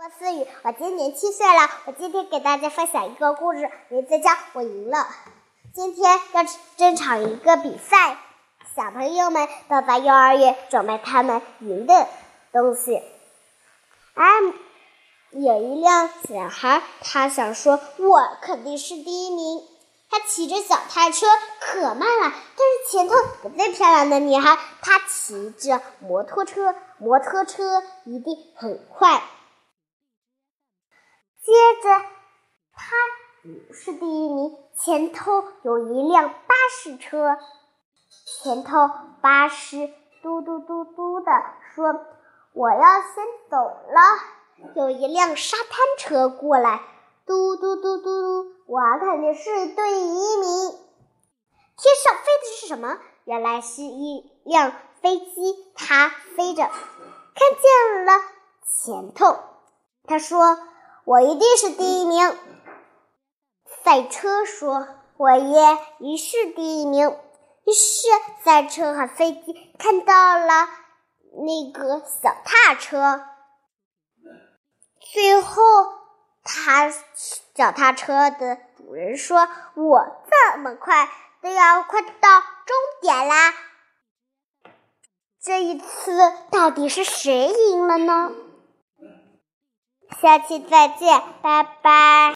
郭思雨，我今年七岁了。我今天给大家分享一个故事，名字叫《我赢了》。今天要争场一个比赛，小朋友们都在幼儿园准备他们赢的东西。哎，有一辆小孩，他想说：“我肯定是第一名。”他骑着小踏车可慢了，但是前头有最漂亮的女孩，她骑着摩托车，摩托车一定很快。接着，他是第一名。前头有一辆巴士车，前头巴士嘟嘟嘟嘟的说：“我要先走了。”有一辆沙滩车过来，嘟嘟嘟嘟嘟，我肯定是第一名。天上飞的是什么？原来是一辆飞机，它飞着，看见了前头，他说。我一定是第一名。赛车说：“我也一是第一名。”于是赛车和飞机看到了那个小踏车。最后，他脚踏车的主人说：“我这么快都要快到终点啦！”这一次到底是谁赢了呢？下期再见，拜拜。